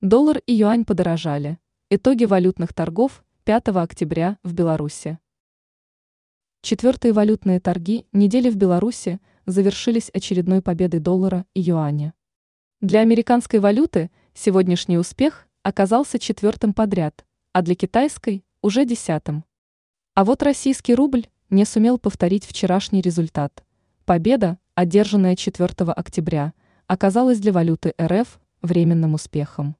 Доллар и юань подорожали. Итоги валютных торгов 5 октября в Беларуси. Четвертые валютные торги недели в Беларуси завершились очередной победой доллара и юаня. Для американской валюты сегодняшний успех оказался четвертым подряд, а для китайской – уже десятым. А вот российский рубль не сумел повторить вчерашний результат. Победа, одержанная 4 октября, оказалась для валюты РФ временным успехом.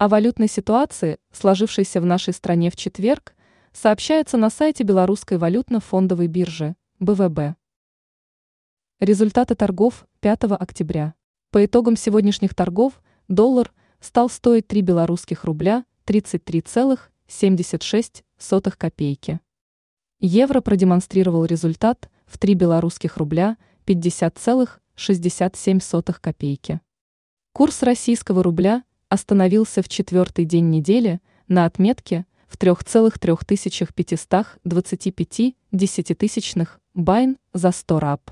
О валютной ситуации, сложившейся в нашей стране в четверг, сообщается на сайте Белорусской валютно-фондовой биржи БВБ. Результаты торгов 5 октября. По итогам сегодняшних торгов доллар стал стоить 3 белорусских рубля 33,76 копейки. Евро продемонстрировал результат в 3 белорусских рубля 50,67 копейки. Курс российского рубля остановился в четвертый день недели на отметке в 3,3525 десятитысячных байн за 100 раб.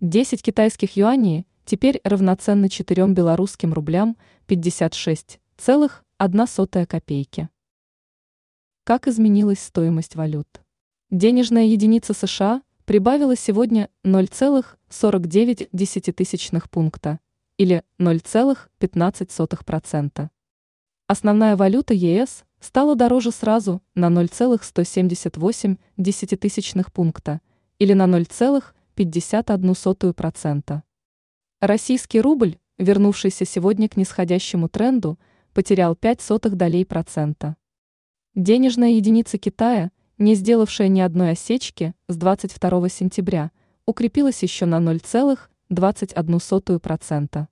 10 китайских юаней теперь равноценны 4 белорусским рублям 56,1 копейки. Как изменилась стоимость валют? Денежная единица США прибавила сегодня 0,49 пункта, или 0,15%. Основная валюта ЕС стала дороже сразу на 0,178 десятитысячных пункта или на 0,51%. Российский рубль, вернувшийся сегодня к нисходящему тренду, потерял 5 сотых долей процента. Денежная единица Китая, не сделавшая ни одной осечки с 22 сентября, укрепилась еще на 0,21%.